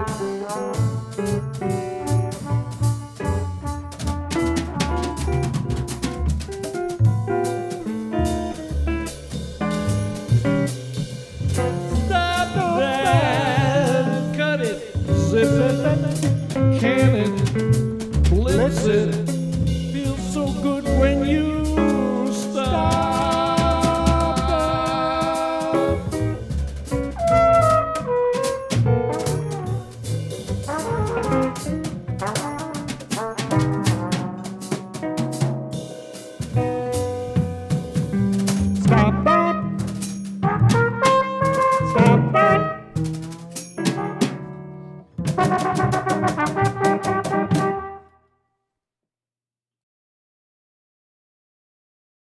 Stop that, cut it, zip it, can it, blitz it. Música